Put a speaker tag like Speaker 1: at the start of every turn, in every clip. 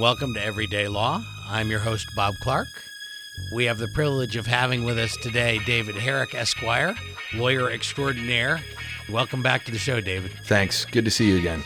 Speaker 1: Welcome to Everyday Law. I'm your host, Bob Clark. We have the privilege of having with us today David Harak, Esquire, lawyer extraordinaire. Welcome back to the show, David.
Speaker 2: Thanks. Good to see you again.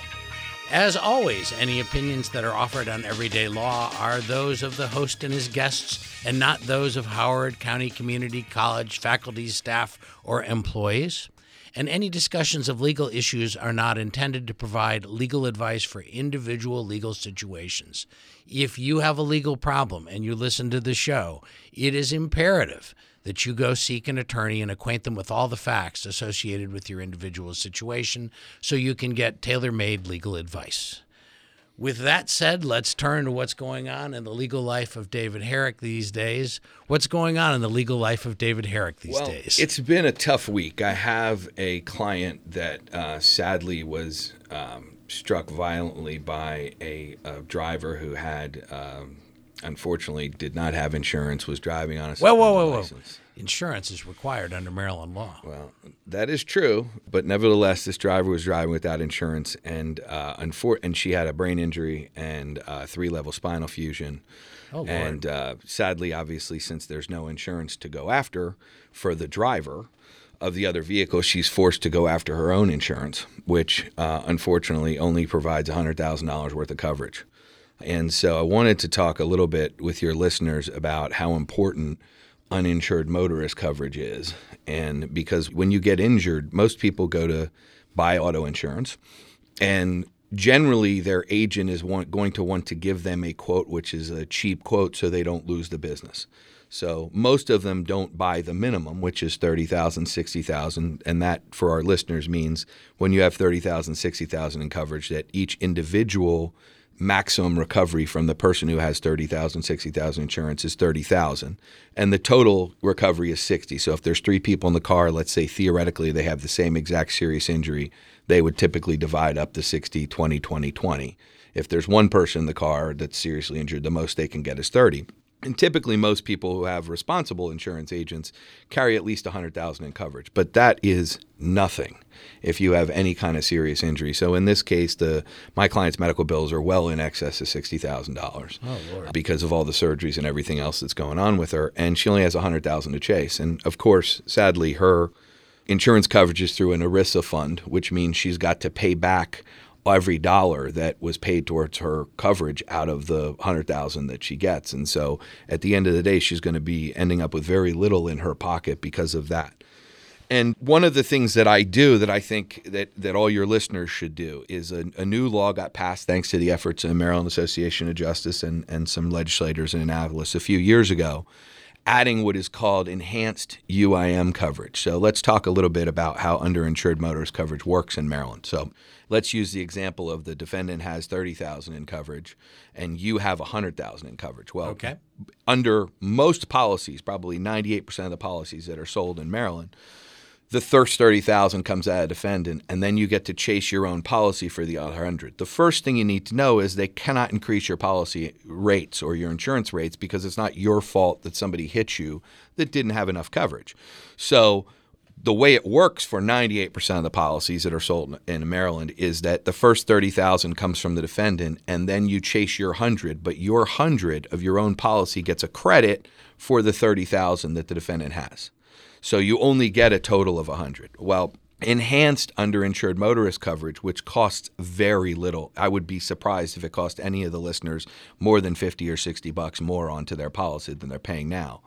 Speaker 1: As always, any opinions that are offered on Everyday Law are those of the host and his guests and not those of Howard County Community College faculty, staff, or employees. And any discussions of legal issues are not intended to provide legal advice for individual legal situations. If you have a legal problem and you listen to the show, it is imperative that you go seek an attorney and acquaint them with all the facts associated with your individual situation so you can get tailor made legal advice. With that said, let's turn to what's going on in the legal life of David Harak these days. What's going on in the legal life of David Harak these
Speaker 2: well,
Speaker 1: days?
Speaker 2: It's been a tough week. I have a client that uh, sadly was um, struck violently by a, a driver who had. Um, unfortunately did not have insurance, was driving on a
Speaker 1: whoa, whoa, whoa,
Speaker 2: license.
Speaker 1: whoa. Insurance is required under Maryland law.
Speaker 2: Well, that is true, but nevertheless, this driver was driving without insurance, and uh, unfor- and she had a brain injury and uh, three level spinal fusion.
Speaker 1: Oh,
Speaker 2: and uh, sadly, obviously, since there's no insurance to go after for the driver of the other vehicle, she's forced to go after her own insurance, which uh, unfortunately only provides $100,000 worth of coverage. And so I wanted to talk a little bit with your listeners about how important uninsured motorist coverage is. And because when you get injured, most people go to buy auto insurance. And generally, their agent is want, going to want to give them a quote, which is a cheap quote, so they don't lose the business. So most of them don't buy the minimum, which is 30,000, 60,000, and that for our listeners means when you have 30,000, 60,000 in coverage that each individual maximum recovery from the person who has 30,000, 60,000 insurance is 30,000 and the total recovery is 60. So if there's 3 people in the car, let's say theoretically they have the same exact serious injury, they would typically divide up the 60 20 20 20. If there's one person in the car that's seriously injured, the most they can get is 30. And typically, most people who have responsible insurance agents carry at least 100,000 in coverage, but that is nothing if you have any kind of serious injury. So in this case, the my client's medical bills are well in excess of sixty thousand dollars
Speaker 1: Oh,
Speaker 2: because of all the surgeries and everything else that's going on with her, and she only has 100,000 to chase. And of course, sadly, her insurance coverage is through an ERISA fund, which means she's got to pay back every dollar that was paid towards her coverage out of the 100,000 that she gets. And so at the end of the day she's going to be ending up with very little in her pocket because of that. And one of the things that I do that I think that, that all your listeners should do is a, a new law got passed thanks to the efforts of the Maryland Association of Justice and, and some legislators in Annapolis a few years ago, adding what is called enhanced UIM coverage. So let's talk a little bit about how underinsured motorist coverage works in Maryland. So let's use the example of the defendant has 30,000 in coverage and you have 100,000 in coverage. Well,
Speaker 1: Okay.
Speaker 2: under most policies, probably 98% of the policies that are sold in Maryland, the first 30,000 comes out of defendant and then you get to chase your own policy for the other 100. The first thing you need to know is they cannot increase your policy rates or your insurance rates because it's not your fault that somebody hit you that didn't have enough coverage. So the way it works for 98% of the policies that are sold in Maryland is that the first 30,000 comes from the defendant and then you chase your 100, but your 100 of your own policy gets a credit for the 30,000 that the defendant has. So you only get a total of 100. Well, enhanced underinsured motorist coverage, which costs very little. I would be surprised if it cost any of the listeners more than 50 or 60 bucks more onto their policy than they're paying now,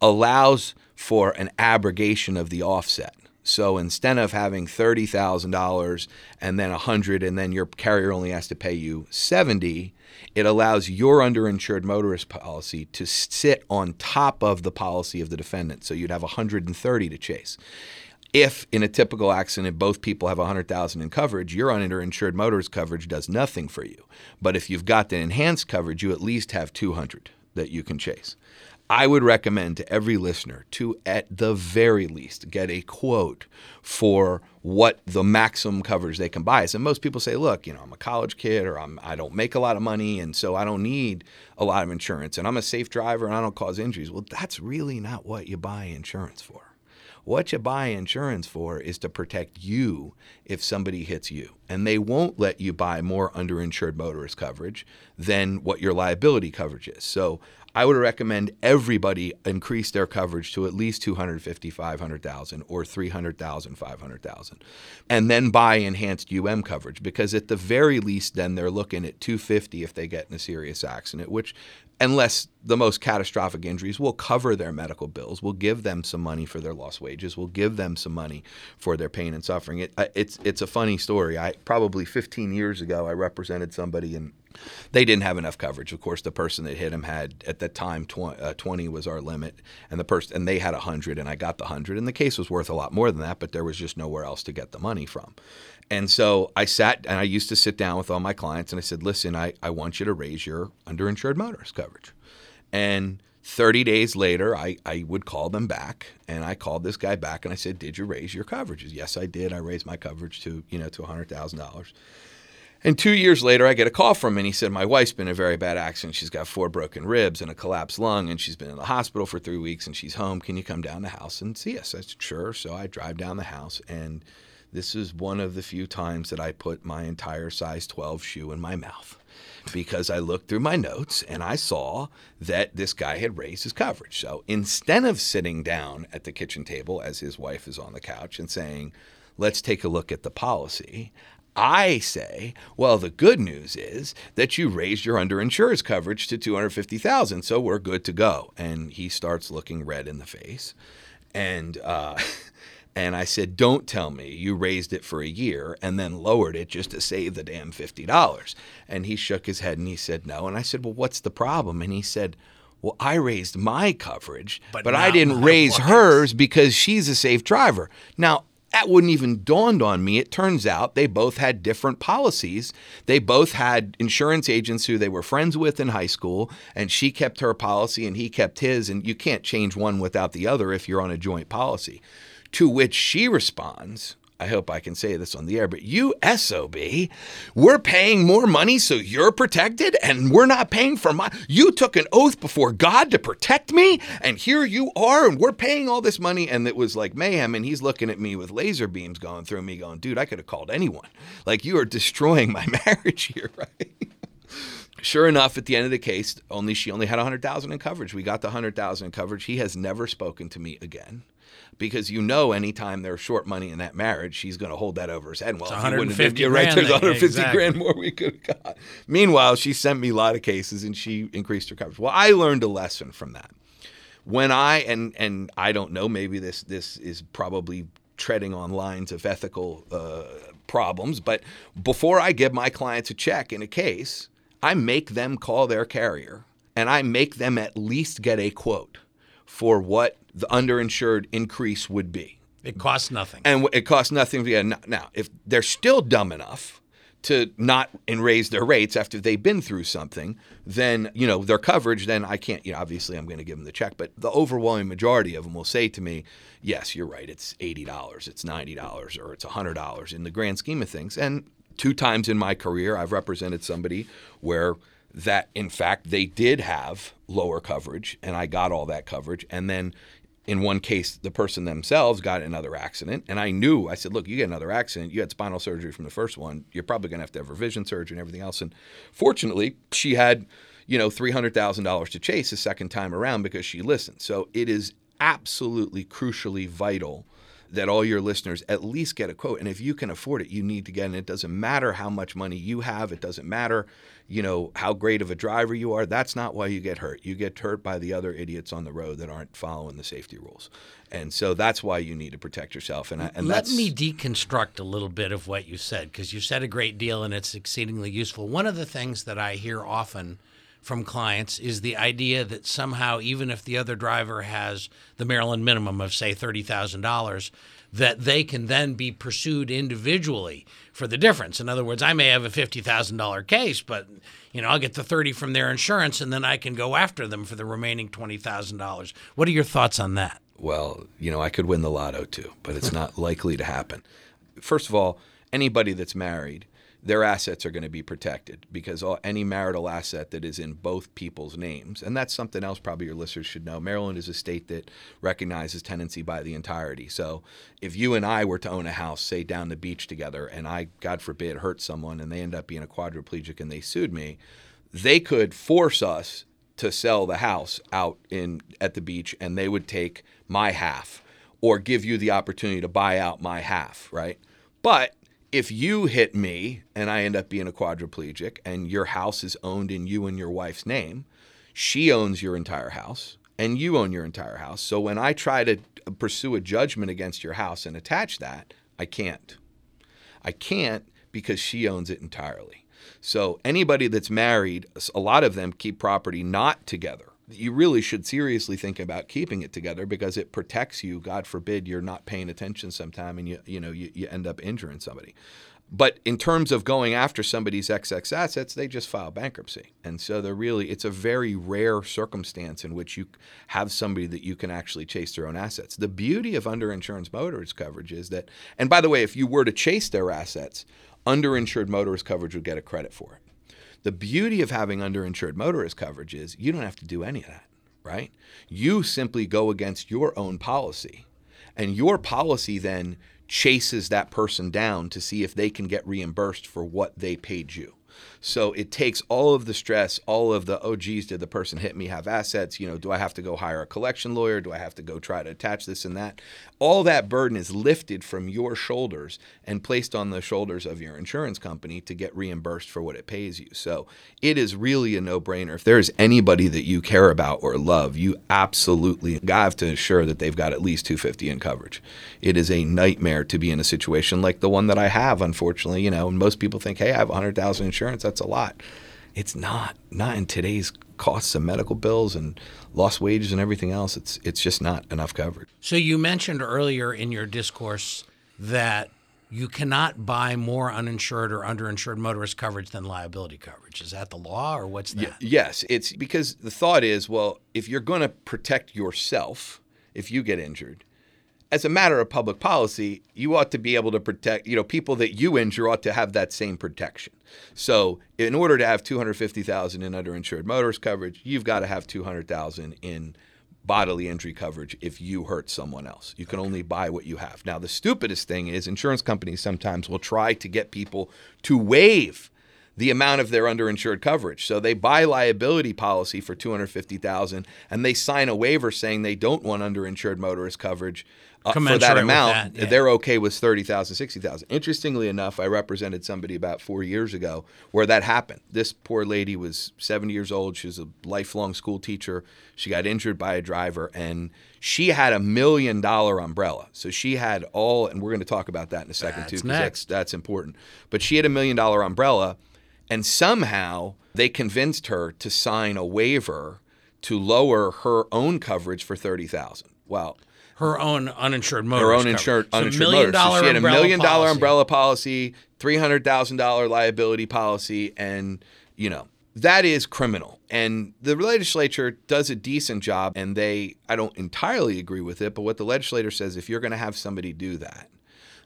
Speaker 2: allows for an abrogation of the offset. So instead of having thirty thousand dollars and then a hundred, and then your carrier only has to pay you seventy, it allows your underinsured motorist policy to sit on top of the policy of the defendant. So you'd have 130 to chase. If in a typical accident both people have 100,000 in coverage, your underinsured motorist coverage does nothing for you. But if you've got the enhanced coverage, you at least have 200 that you can chase. I would recommend to every listener to, at the very least, get a quote for what the maximum coverage they can buy is. And most people say, look, you know, I'm a college kid or I'm, I don't make a lot of money and so I don't need a lot of insurance and I'm a safe driver and I don't cause injuries. Well, that's really not what you buy insurance for. What you buy insurance for is to protect you if somebody hits you. and they won't let you buy more underinsured motorist coverage than what your liability coverage is. So I would recommend everybody increase their coverage to at least 250, 500,000 or 300,000, 500,000 and then buy enhanced UM coverage because at the very least then they're looking at 250 if they get in a serious accident, which unless the most catastrophic injuries will cover their medical bills, will give them some money for their lost wages, will give them some money for their pain and suffering. It, it's it's a funny story. I probably 15 years ago I represented somebody in they didn't have enough coverage. Of course, the person that hit him had at that time 20, uh, 20 was our limit, and the person and they had 100, and I got the 100, and the case was worth a lot more than that, but there was just nowhere else to get the money from. And so I sat and I used to sit down with all my clients and I said, listen, I, I want you to raise your underinsured motorist coverage. And 30 days later, I, I would call them back and I called this guy back and I said, Did you raise your coverages? Yes, I did. I raised my coverage to, you know, to $100,000. And two years later, I get a call from him, and he said, My wife's been in a very bad accident. She's got four broken ribs and a collapsed lung, and she's been in the hospital for three weeks, and she's home. Can you come down the house and see us? I said, Sure. So I drive down the house, and this is one of the few times that I put my entire size 12 shoe in my mouth because I looked through my notes and I saw that this guy had raised his coverage. So instead of sitting down at the kitchen table as his wife is on the couch and saying, Let's take a look at the policy, I say, well, the good news is that you raised your underinsurance coverage to 250,000, so we're good to go. And he starts looking red in the face. And uh, and I said, "Don't tell me you raised it for a year and then lowered it just to save the damn $50." And he shook his head and he said, "No." And I said, "Well, what's the problem?" And he said, well, I raised my coverage, but,
Speaker 1: But
Speaker 2: I didn't raise
Speaker 1: wife's."
Speaker 2: hers because she's a safe driver. Now, that wouldn't even dawned on me. It turns out they both had different policies. They both had insurance agents who they were friends with in high school, and she kept her policy and he kept his, and you can't change one without the other if you're on a joint policy. To which she responds, I hope I can say this on the air, but you SOB, we're paying more money so you're protected and we're not paying for my you took an oath before God to protect me and here you are and we're paying all this money and it was like mayhem and he's looking at me with laser beams going through me going, "Dude, I could have called anyone. Like you are destroying my marriage here, right?" Sure enough, at the end of the case, only she only had 100,000 in coverage. We got the 100,000 in coverage. He has never spoken to me again because you know anytime there's short money in that marriage, she's going to hold that over his head. Well,
Speaker 1: It's
Speaker 2: if he wouldn't have
Speaker 1: 150
Speaker 2: you're right, there's 150
Speaker 1: Exactly.
Speaker 2: grand more we could have got. Meanwhile, she sent me a lot of cases and she increased her coverage. Well, I learned a lesson from that. When I and and I don't know, maybe this this is probably treading on lines of ethical uh, problems, but before I give my clients a check in a case, I make them call their carrier and I make them at least get a quote for what the underinsured increase would be.
Speaker 1: It costs nothing.
Speaker 2: And it costs nothing. Now, if they're still dumb enough to not and raise their rates after they've been through something, then you know their coverage. Then I can't. You know, obviously I'm going to give them the check, but the overwhelming majority of them will say to me, "Yes, you're right. It's eighty dollars, it's ninety dollars, or it's hundred dollars in the grand scheme of things." And two times in my career, I've represented somebody where that in fact they did have lower coverage, and I got all that coverage, and then in one case, the person themselves got another accident, and I knew. I said, "Look, you get another accident. You had spinal surgery from the first one. You're probably going to have to have revision surgery and everything else." And fortunately, she had, you know, three hundred thousand dollars to chase the second time around because she listened. So it is absolutely crucially vital that all your listeners at least get a quote. And if you can afford it, you need to get it. It doesn't matter how much money you have. It doesn't matter, you know, how great of a driver you are. That's not why you get hurt. You get hurt by the other idiots on the road that aren't following the safety rules. And so that's why you need to protect yourself. And, I, and
Speaker 1: Let me deconstruct a little bit of what you said because you said a great deal and it's exceedingly useful. One of the things that I hear often from clients is the idea that somehow, even if the other driver has the Maryland minimum of, say, $30,000, that they can then be pursued individually for the difference. In other words, I may have a $50,000 case, but you know, I'll get the 30 from their insurance and then I can go after them for the remaining $20,000. What are your thoughts on that?
Speaker 2: well, you know, I could win the lotto too, but it's not likely to happen. First of all, anybody that's married their assets are going to be protected because all, any marital asset that is in both people's names, and that's something else probably your listeners should know. Maryland is a state that recognizes tenancy by the entirety. So if you and I were to own a house, say down the beach together, and I, God forbid, hurt someone and they end up being a quadriplegic and they sued me, they could force us to sell the house out in at the beach and they would take my half or give you the opportunity to buy out my half, right? But if you hit me and I end up being a quadriplegic and your house is owned in you and your wife's name, she owns your entire house and you own your entire house. So when I try to pursue a judgment against your house and attach that, I can't. I can't because she owns it entirely. So anybody that's married, a lot of them keep property not together. You really should seriously think about keeping it together because it protects you. God forbid you're not paying attention sometime and you you know you, you end up injuring somebody. But in terms of going after somebody's XX assets, they just file bankruptcy. And so they're really, it's a very rare circumstance in which you have somebody that you can actually chase their own assets. The beauty of underinsurance motorist coverage is that, and by the way, if you were to chase their assets, underinsured motorist coverage would get a credit for it. The beauty of having underinsured motorist coverage is you don't have to do any of that, right? You simply go against your own policy. And your policy then chases that person down to see if they can get reimbursed for what they paid you. So it takes all of the stress, all of the, oh, geez, did the person hit me have assets? You know, do I have to go hire a collection lawyer? Do I have to go try to attach this and that? All that burden is lifted from your shoulders and placed on the shoulders of your insurance company to get reimbursed for what it pays you. So it is really a no brainer. If there's anybody that you care about or love, you absolutely have to ensure that they've got at least 250 in coverage. It is a nightmare to be in a situation like the one that I have, unfortunately. You know, and most people think, hey, I have 100,000 insurance. That's a lot. It's not. Not in today's costs of medical bills and lost wages and everything else. It's it's just not enough coverage.
Speaker 1: So you mentioned earlier in your discourse that you cannot buy more uninsured or underinsured motorist coverage than liability coverage. Is that the law or what's that?
Speaker 2: Y- yes, it's because the thought is, well, if you're going to protect yourself if you get injured, as a matter of public policy, you ought to be able to protect, you know, people that you injure ought to have that same protection. So, in order to have 250,000 in underinsured motorist coverage, you've got to have 200,000 in bodily injury coverage if you hurt someone else. You can okay. only buy what you have. Now, the stupidest thing is insurance companies sometimes will try to get people to waive the amount of their underinsured coverage. So they buy liability policy for 250,000 and they sign a waiver saying they don't want underinsured motorist coverage uh, for that amount,
Speaker 1: that, yeah.
Speaker 2: they're okay with 30,000, 60,000. Interestingly enough, I represented somebody about four years ago where that happened. This poor lady was 70 years old. She was a lifelong school teacher. She got injured by a driver, and she had a million dollar umbrella. So she had all, and we're going to talk about that in a second
Speaker 1: that's
Speaker 2: too,
Speaker 1: because
Speaker 2: that's, that's important. But she had a million dollar umbrella, and somehow they convinced her to sign a waiver to lower her own coverage for 30,000. Well,
Speaker 1: her own uninsured motorist.
Speaker 2: Her own insured
Speaker 1: so
Speaker 2: uninsured
Speaker 1: million
Speaker 2: motorist. So she had a million
Speaker 1: dollar
Speaker 2: dollar umbrella policy, three hundred thousand dollar liability policy, and you know that is criminal. And the legislature does a decent job, and they I don't entirely agree with it, but what the legislator says if you're going to have somebody do that,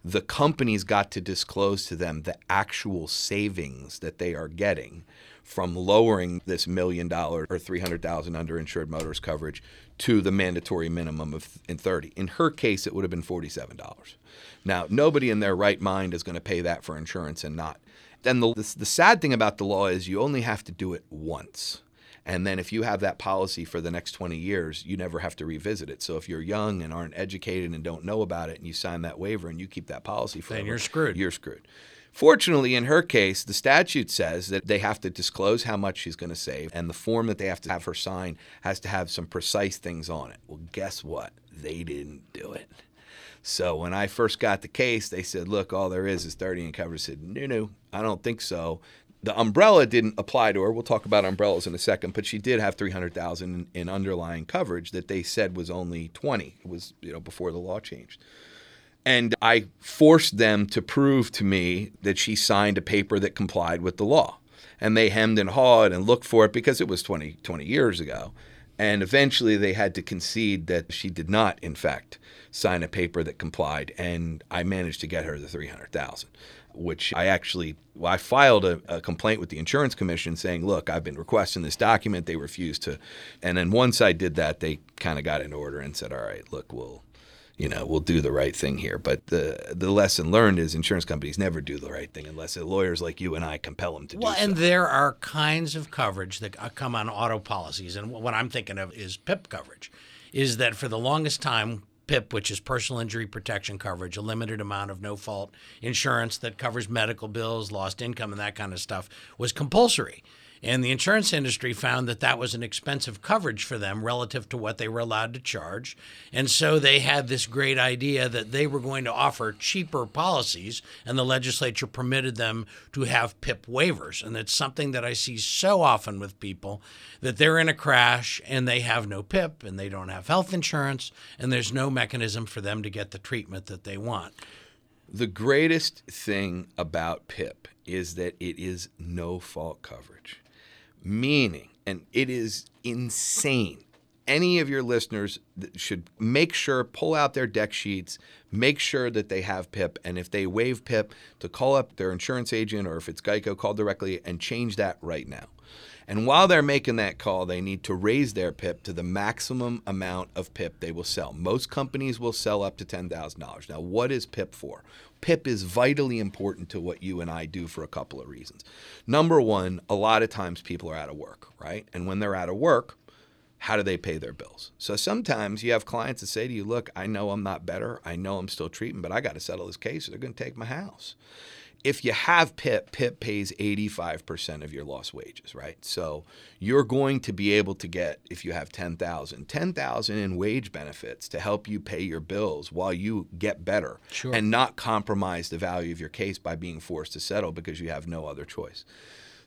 Speaker 2: the company's got to disclose to them the actual savings that they are getting from lowering this million dollar or 300,000 underinsured motorist coverage to the mandatory minimum of in 30. In her case it would have been $47. Now, nobody in their right mind is going to pay that for insurance and not. Then the, the, the sad thing about the law is you only have to do it once. And then if you have that policy for the next 20 years, you never have to revisit it. So if you're young and aren't educated and don't know about it and you sign that waiver and you keep that policy for
Speaker 1: then you're screwed.
Speaker 2: You're screwed. Fortunately, in her case, the statute says that they have to disclose how much she's going to save, and the form that they have to have her sign has to have some precise things on it. Well, guess what? They didn't do it. So when I first got the case, they said, "Look, all there is is 30 in coverage." I said, "No, no, I don't think so." The umbrella didn't apply to her. We'll talk about umbrellas in a second, but she did have 300,000 in underlying coverage that they said was only 20. It was, you know, before the law changed. And I forced them to prove to me that she signed a paper that complied with the law. And they hemmed and hawed and looked for it because it was 20, 20 years ago. And eventually they had to concede that she did not, in fact, sign a paper that complied. And I managed to get her the 300,000. which I actually well, I filed a, a, complaint with the insurance commission saying, "Look, I've been requesting this document. They refused to." And then once I did that, they kind of got in order and said, "All right, look, we'll." You know, we'll do the right thing here. But the the lesson learned is insurance companies never do the right thing unless lawyers like you and I compel them to
Speaker 1: well,
Speaker 2: do
Speaker 1: so.
Speaker 2: Well,
Speaker 1: and there are kinds of coverage that uh, come on auto policies, and what I'm thinking of is PIP coverage. Is that for the longest time PIP, which is personal injury protection coverage, a limited amount of no fault insurance that covers medical bills, lost income, and that kind of stuff, was compulsory. And the insurance industry found that that was an expensive coverage for them relative to what they were allowed to charge. And so they had this great idea that they were going to offer cheaper policies, and the legislature permitted them to have PIP waivers. And it's something that I see so often with people that they're in a crash and they have no PIP and they don't have health insurance, and there's no mechanism for them to get the treatment that they want.
Speaker 2: The greatest thing about PIP is that it is no fault coverage meaning, and it is insane. Any of your listeners should make sure, pull out their deck sheets, make sure that they have PIP. And if they waive PIP, to call up their insurance agent or if it's Geico, call directly and change that right now. And while they're making that call, they need to raise their PIP to the maximum amount of PIP they will sell. Most companies will sell up to $10,000. Now, what is PIP for? PIP is vitally important to what you and I do for a couple of reasons. Number one, a lot of times people are out of work, right? And when they're out of work, how do they pay their bills? So sometimes you have clients that say to you, Look, I know I'm not better. I know I'm still treating, but I got to settle this case or they're going to take my house if you have PIP, PIP pays 85% of your lost wages, right? So you're going to be able to get, if you have 10,000, 10,000 in wage benefits to help you pay your bills while you get better
Speaker 1: sure.
Speaker 2: and not compromise the value of your case by being forced to settle because you have no other choice.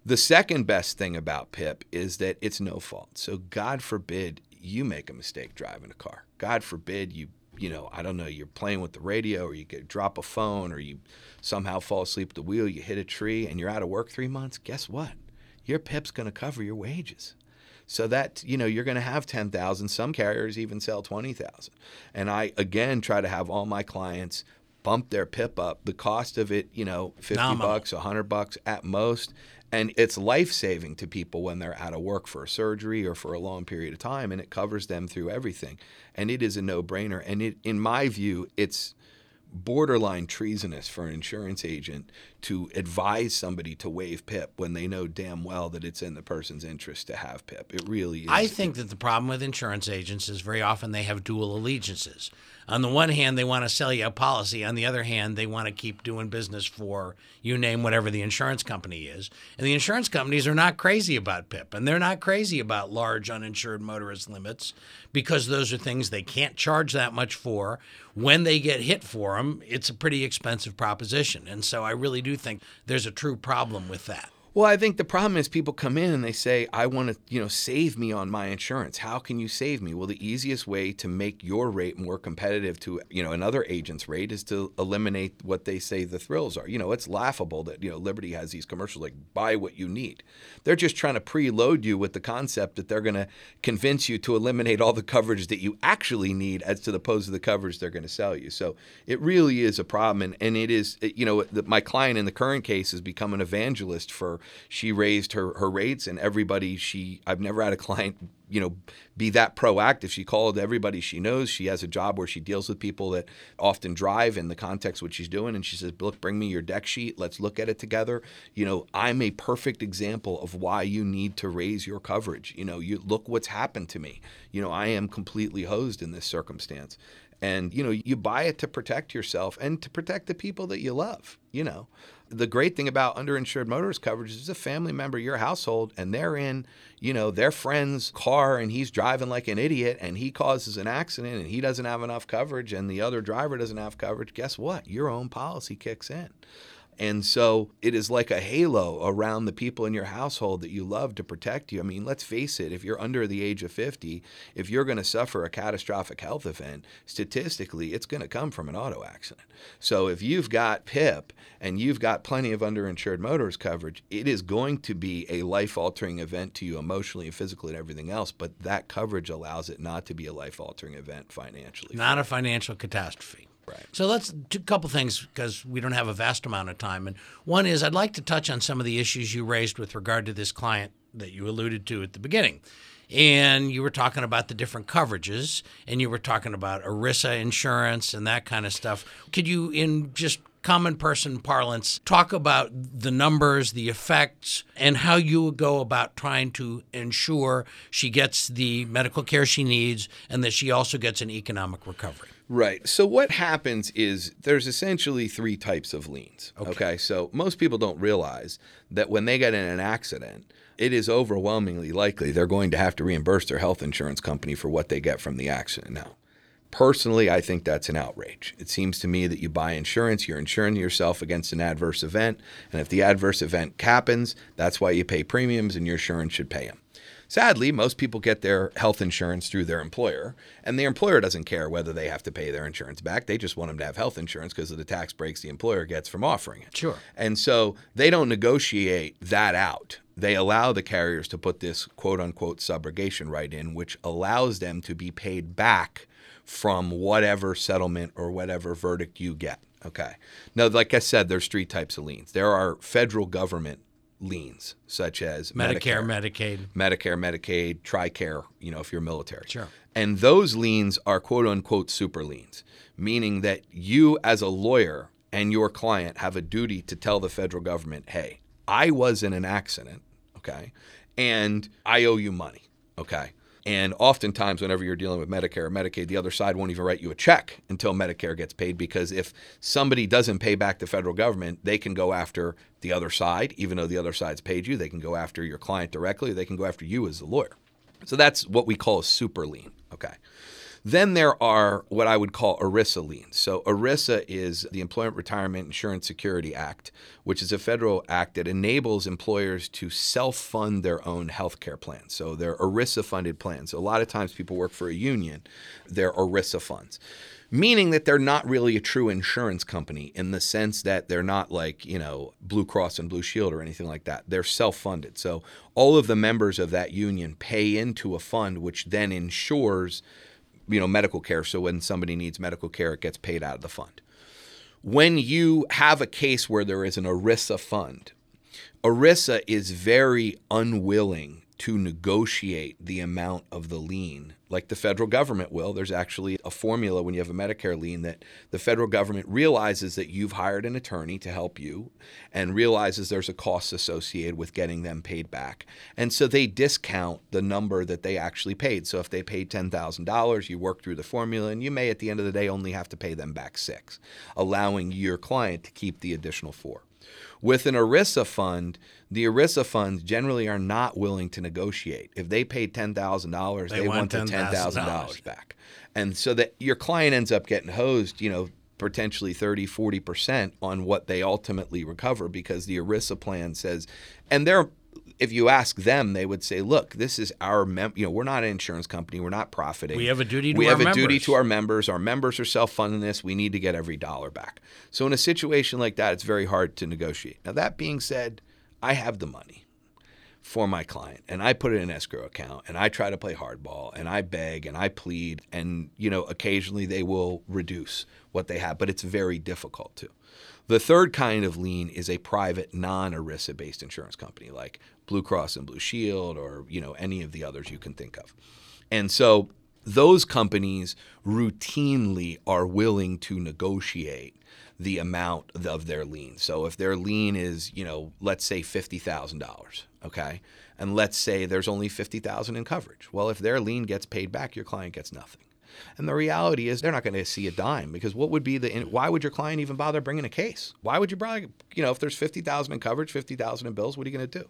Speaker 2: The second best thing about PIP is that it's no fault. So God forbid you make a mistake driving a car. God forbid you you know, I don't know, you're playing with the radio or you get drop a phone or you somehow fall asleep at the wheel, you hit a tree and you're out of work 3 months, guess what? Your PIP's going to cover your wages. So that, you know, you're going to have 10,000, some carriers even sell 20,000. And I again try to have all my clients bump their PIP up. The cost of it, you know, 50
Speaker 1: Nominal.
Speaker 2: bucks, 100 bucks at most. And it's life saving to people when they're out of work for a surgery or for a long period of time, and it covers them through everything. And it is a no brainer. And it, in my view, it's borderline treasonous for an insurance agent to advise somebody to waive PIP when they know damn well that it's in the person's interest to have PIP. It really is.
Speaker 1: I think that the problem with insurance agents is very often they have dual allegiances. On the one hand, they want to sell you a policy. On the other hand, they want to keep doing business for you name whatever the insurance company is. And the insurance companies are not crazy about PIP, and they're not crazy about large uninsured motorist limits because those are things they can't charge that much for. When they get hit for them, it's a pretty expensive proposition. And so I really do think there's a true problem with that.
Speaker 2: Well, I think the problem is people come in and they say, "I want to, you know, save me on my insurance. How can you save me?" Well, the easiest way to make your rate more competitive to, you know, another agent's rate is to eliminate what they say the thrills are. You know, it's laughable that, you know, Liberty has these commercials like buy what you need. They're just trying to preload you with the concept that they're going to convince you to eliminate all the coverage that you actually need as to the opposed to the coverage they're going to sell you. So, it really is a problem and, and it is, you know, my client in the current case has become an evangelist for she raised her her rates and everybody she I've never had a client you know be that proactive. She called everybody she knows. She has a job where she deals with people that often drive in the context what she's doing and she says look bring me your deck sheet. Let's look at it together. You know i'm a perfect example of why you need to raise your coverage. You know you look what's happened to me. You know i am completely hosed in this circumstance. And you know you buy it to protect yourself and to protect the people that you love you know the great thing about underinsured motorist coverage is a family member your household and they're in, you know, their friend's car and he's driving like an idiot and he causes an accident and he doesn't have enough coverage and the other driver doesn't have coverage. Guess what? Your own policy kicks in. And so it is like a halo around the people in your household that you love to protect you. I mean, let's face it, if you're under the age of 50, if you're going to suffer a catastrophic health event, statistically, it's going to come from an auto accident. So if you've got PIP and you've got plenty of underinsured motorist coverage, it is going to be a life altering event to you emotionally and physically and everything else. But that coverage allows it not to be a life altering event financially.
Speaker 1: Not a financial catastrophe.
Speaker 2: Right.
Speaker 1: So let's do a couple things because we don't have a vast amount of time. And one is I'd like to touch on some of the issues you raised with regard to this client that you alluded to at the beginning. And you were talking about the different coverages, and you were talking about ERISA insurance and that kind of stuff. Could you, in just common person parlance, talk about the numbers, the effects, and how you would go about trying to ensure she gets the medical care she needs and that she also gets an economic recovery?
Speaker 2: Right. So what happens is there's essentially three types of liens. Okay. okay. So most people don't realize that when they get in an accident, it is overwhelmingly likely they're going to have to reimburse their health insurance company for what they get from the accident. Now, personally, I think that's an outrage. It seems to me that you buy insurance, you're insuring yourself against an adverse event, and if the adverse event happens, that's why you pay premiums and your insurance should pay them. Sadly, most people get their health insurance through their employer, and the employer doesn't care whether they have to pay their insurance back. They just want them to have health insurance because of the tax breaks the employer gets from offering it.
Speaker 1: Sure.
Speaker 2: And so they don't negotiate that out. They allow the carriers to put this quote unquote subrogation right in, which allows them to be paid back from whatever settlement or whatever verdict you get. Okay. Now, like I said, there's three types of liens. There are federal government liens, such as
Speaker 1: Medicare, Medicare,
Speaker 2: Medicaid, Medicare, Medicaid, TRICARE, you know, if you're military.
Speaker 1: Sure.
Speaker 2: And those liens are quote unquote super liens, meaning that you as a lawyer and your client have a duty to tell the federal government, hey, I was in an accident, okay, and I owe you money, okay. And oftentimes, whenever you're dealing with Medicare or Medicaid, the other side won't even write you a check until Medicare gets paid because if somebody doesn't pay back the federal government, they can go after the other side, even though the other side's paid you. They can go after your client directly, they can go after you as a lawyer. So that's what we call a super lien. Okay. Then there are what I would call ERISA liens. So ERISA is the Employment Retirement Insurance Security Act, which is a federal act that enables employers to self-fund their own health care plans. So they're ERISA-funded plans. So a lot of times people work for a union, they're ERISA funds meaning that they're not really a true insurance company in the sense that they're not like, you know, Blue Cross and Blue Shield or anything like that. They're self funded. So all of the members of that union pay into a fund, which then insures you know medical care so when somebody needs medical care it gets paid out of the fund. When you have a case where there is an ERISA fund ERISA is very unwilling to negotiate the amount of the lien like the federal government will. There's actually a formula when you have a Medicare lien that the federal government realizes that you've hired an attorney to help you and realizes there's a cost associated with getting them paid back. And so they discount the number that they actually paid. So if they paid $10,000, you work through the formula and you may at the end of the day only have to pay them back 6, allowing your client to keep the additional 4. With an ERISA fund, the ERISA funds generally are not willing to negotiate. If they ten thousand dollars, they, want, the ten thousand dollars back, and so that your client ends up getting hosed. You know, potentially 30 40% on what they ultimately recover because the ERISA plan says and they're if you ask them, they would say, "Look, this is our mem- you know, we're not an insurance company. We're not profiting.
Speaker 1: We have a duty. to
Speaker 2: We
Speaker 1: our
Speaker 2: have a
Speaker 1: members.
Speaker 2: duty to our members. Our members are self-funding this. We need to get every dollar back." So in a situation like that, it's very hard to negotiate. Now that being said, I have the money for my client and I put it in an escrow account and I try to play hardball and I beg and I plead and you know occasionally they will reduce what they have, but it's very difficult to. The third kind of lien is a private non-ERISA based insurance company like Blue Cross and Blue Shield or you know any of the others you can think of. And so those companies routinely are willing to negotiate the amount of their lien. So if their lien is, you know, let's say $50,000, okay? And let's say there's only 50,000 in coverage. Well, if their lien gets paid back, your client gets nothing. And the reality is they're not going to see a dime because what would be the why would your client even bother bringing a case? Why would you bother, you know, if there's 50,000 in coverage, 50,000 in bills, what are you going to do?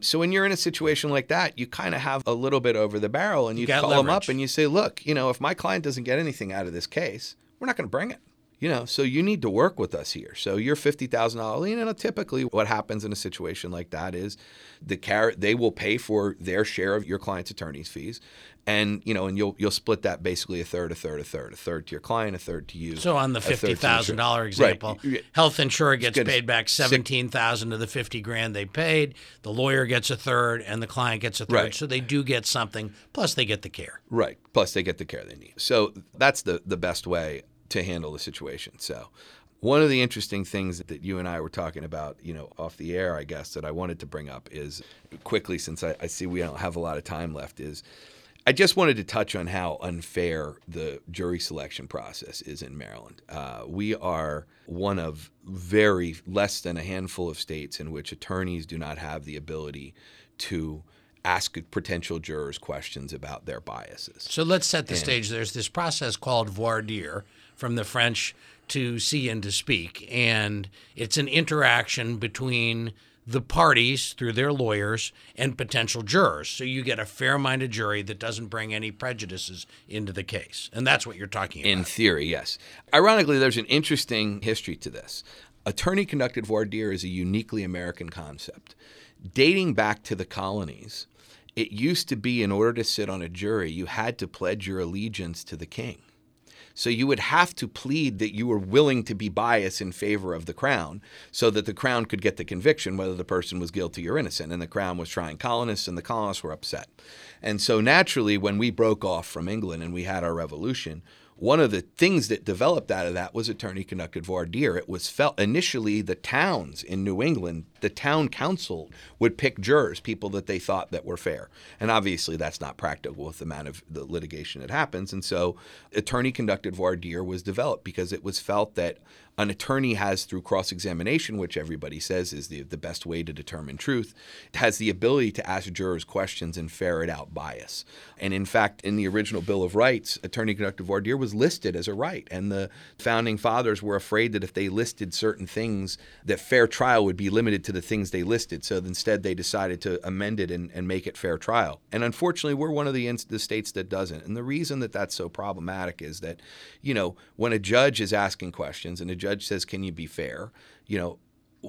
Speaker 2: So when you're in a situation like that, you kind of have a little bit over the barrel and you,
Speaker 1: You
Speaker 2: call them up and you say, "Look, you know, if my client doesn't get anything out of this case, we're not going to bring it." You know, so you need to work with us here. So your fifty thousand dollar lien, and typically what happens in a situation like that is the car they will pay for their share of your client's attorney's fees, and you know, and you'll you'll split that basically a third, a third, a third, a third to your client, a third to you.
Speaker 1: So on the
Speaker 2: a third to
Speaker 1: fifty thousand dollar
Speaker 2: insurance. Right.
Speaker 1: example, health insurer gets paid back seventeen thousand of the fifty grand they paid. The lawyer gets a third, and the client gets a third.
Speaker 2: Right.
Speaker 1: So they do get something. Plus, they get the care.
Speaker 2: Right. Plus, they get the care they need. So that's the the best way to handle the situation. So, one of the interesting things that you and I were talking about, you know, off the air, I guess, that I wanted to bring up is quickly, since I, I see we don't have a lot of time left, is I just wanted to touch on how unfair the jury selection process is in Maryland. Uh, we are one of very less than a handful of states in which attorneys do not have the ability to ask potential jurors questions about their biases.
Speaker 1: So let's set the and, stage. There's this process called voir dire from the French to see and to speak, and it's an interaction between the parties through their lawyers and potential jurors. So you get a fair minded jury that doesn't bring any prejudices into the case. And that's what you're talking about.
Speaker 2: In theory, yes. Ironically, there's an interesting history to this. Attorney conducted voir dire is a uniquely American concept. Dating back to the colonies, it used to be in order to sit on a jury, you had to pledge your allegiance to the king. So you would have to plead that you were willing to be biased in favor of the crown so that the crown could get the conviction whether the person was guilty or innocent. And the crown was trying colonists, and the colonists were upset. And so naturally, when we broke off from England and we had our revolution, one of the things that developed out of that was attorney conducted voir dire. It was felt initially the towns in New England, the town council would pick jurors, people that they thought that were fair. And obviously that's not practical with the amount of the litigation that happens. And so attorney conducted voir dire was developed because it was felt that an attorney has through cross examination, which everybody says is the, the best way to determine truth, has the ability to ask jurors questions and ferret out bias. And in fact, in the original Bill of Rights, attorney conducted voir dire was listed as a right. And the founding fathers were afraid that if they listed certain things, that fair trial would be limited to the things they listed. So instead, they decided to amend it and, and make it fair trial. And unfortunately, we're one of the, the states that doesn't. And the reason that that's so problematic is that, you know, when a judge is asking questions and a judge says, "Can you be fair?" You know,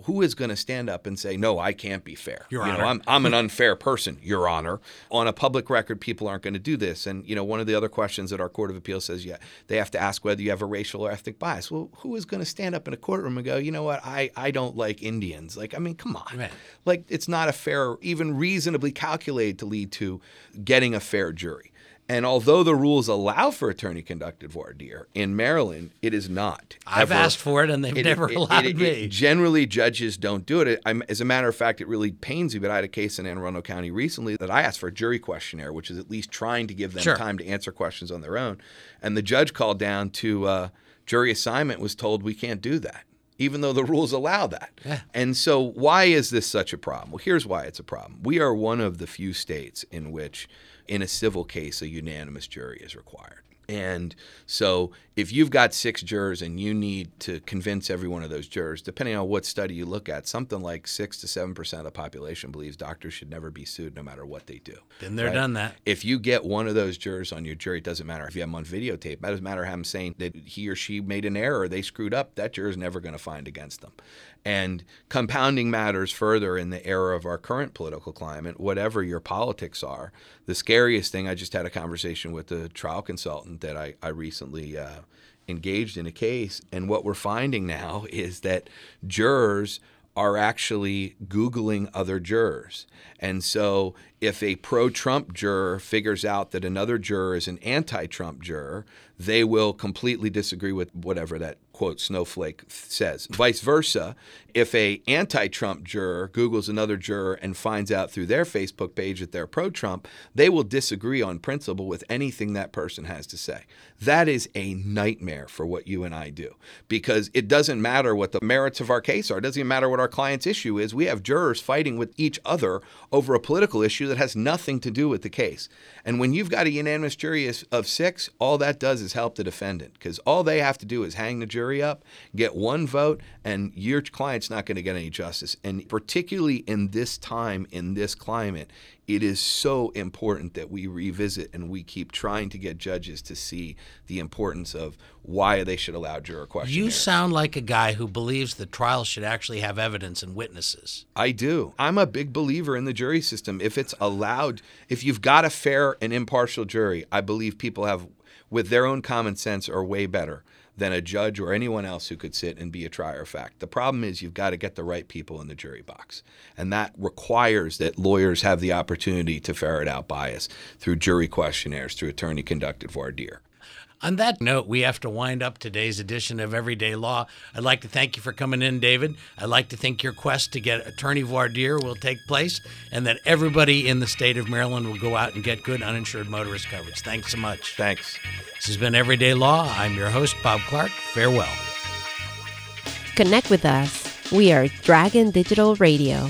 Speaker 2: who is going to stand up and say, "No, I can't be fair"?
Speaker 1: Your
Speaker 2: you
Speaker 1: Honor.
Speaker 2: know, I'm I'm an unfair person, Your Honor. On a public record, people aren't going to do this. And you know, one of the other questions that our Court of Appeal says, yeah, they have to ask whether you have a racial or ethnic bias. Well, who is going to stand up in a courtroom and go, "You know what? I I don't like Indians." Like, I mean, come on.
Speaker 1: Man.
Speaker 2: Like, it's not a fair, even reasonably calculated to lead to getting a fair jury. And although the rules allow for attorney conducted voir dire, in Maryland, it is not.
Speaker 1: I've
Speaker 2: ever.
Speaker 1: asked for it and they've
Speaker 2: it,
Speaker 1: never
Speaker 2: it,
Speaker 1: allowed
Speaker 2: it,
Speaker 1: me.
Speaker 2: generally, judges don't do it. I'm, as a matter of fact, it really pains me, but I had a case in Anne Arundel County recently that I asked for a jury questionnaire, which is at least trying to give them
Speaker 1: sure.
Speaker 2: time to answer questions on their own. And the judge called down to uh, jury assignment, was told, we can't do that even though the rules allow that.
Speaker 1: Yeah.
Speaker 2: And so, why is this such a problem? Well, here's why it's a problem. We are one of the few states in which in a civil case, a unanimous jury is required. And so, if you've got six jurors and you need to convince every one of those jurors, depending on what study you look at, something like six to seven percent of the population believes doctors should never be sued, no matter what they do.
Speaker 1: Been there, right? done that.
Speaker 2: If you get one of those jurors on your jury, it doesn't matter if you have them on videotape. It doesn't matter him saying that he or she made an error, they screwed up. That juror is never going to find against them. And compounding matters further in the era of our current political climate, whatever your politics are. The scariest thing, I just had a conversation with a trial consultant that I, I recently uh, engaged in a case. And what we're finding now is that jurors are actually Googling other jurors. And so if a pro Trump juror figures out that another juror is an anti Trump juror, they will completely disagree with whatever that quote snowflake says. Vice versa, if a anti-Trump juror googles another juror and finds out through their Facebook page that they're pro-Trump, they will disagree on principle with anything that person has to say. That is a nightmare for what you and I do because it doesn't matter what the merits of our case are. It doesn't even matter what our client's issue is. We have jurors fighting with each other over a political issue that has nothing to do with the case. And when you've got a unanimous jury of 6, all that does is help the defendant because all they have to do is hang the jury up, get one vote, and your client's not going to get any justice. And particularly in this time, in this climate, it is so important that we revisit and we keep trying to get judges to see the importance of why they should allow juror questions.
Speaker 1: You sound like a guy who believes the trial should actually have evidence and witnesses.
Speaker 2: I do. I'm a big believer in the jury system. If it's allowed, if you've got a fair and impartial jury, I believe people have, with their own common sense, are way better than a judge or anyone else who could sit and be a trier of fact. The problem is you've got to get the right people in the jury box. And that requires that lawyers have the opportunity to ferret out bias through jury questionnaires, through attorney conducted voir dire.
Speaker 1: On that note, we have to wind up today's edition of Everyday Law. I'd like to thank you for coming in, David. I'd like to think your quest to get attorney voir dire will take place and that everybody in the state of Maryland will go out and get good uninsured motorist coverage. Thanks so much.
Speaker 2: Thanks.
Speaker 1: This has been Everyday Law. I'm your host, Bob Clark. Farewell.
Speaker 3: Connect with us. We are Dragon Digital Radio.